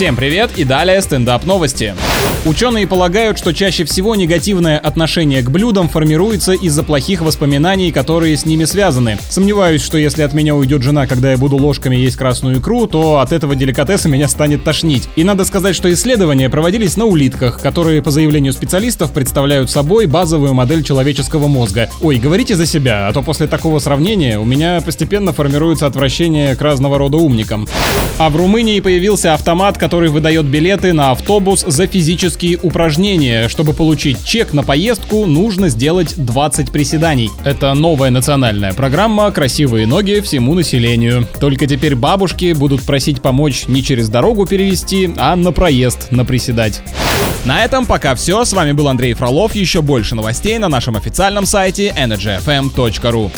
Всем привет и далее стендап новости. Ученые полагают, что чаще всего негативное отношение к блюдам формируется из-за плохих воспоминаний, которые с ними связаны. Сомневаюсь, что если от меня уйдет жена, когда я буду ложками есть красную икру, то от этого деликатеса меня станет тошнить. И надо сказать, что исследования проводились на улитках, которые, по заявлению специалистов, представляют собой базовую модель человеческого мозга. Ой, говорите за себя, а то после такого сравнения у меня постепенно формируется отвращение к разного рода умникам. А в Румынии появился автомат, который выдает билеты на автобус за физические упражнения. Чтобы получить чек на поездку, нужно сделать 20 приседаний. Это новая национальная программа «Красивые ноги всему населению». Только теперь бабушки будут просить помочь не через дорогу перевести, а на проезд наприседать. На этом пока все. С вами был Андрей Фролов. Еще больше новостей на нашем официальном сайте energyfm.ru.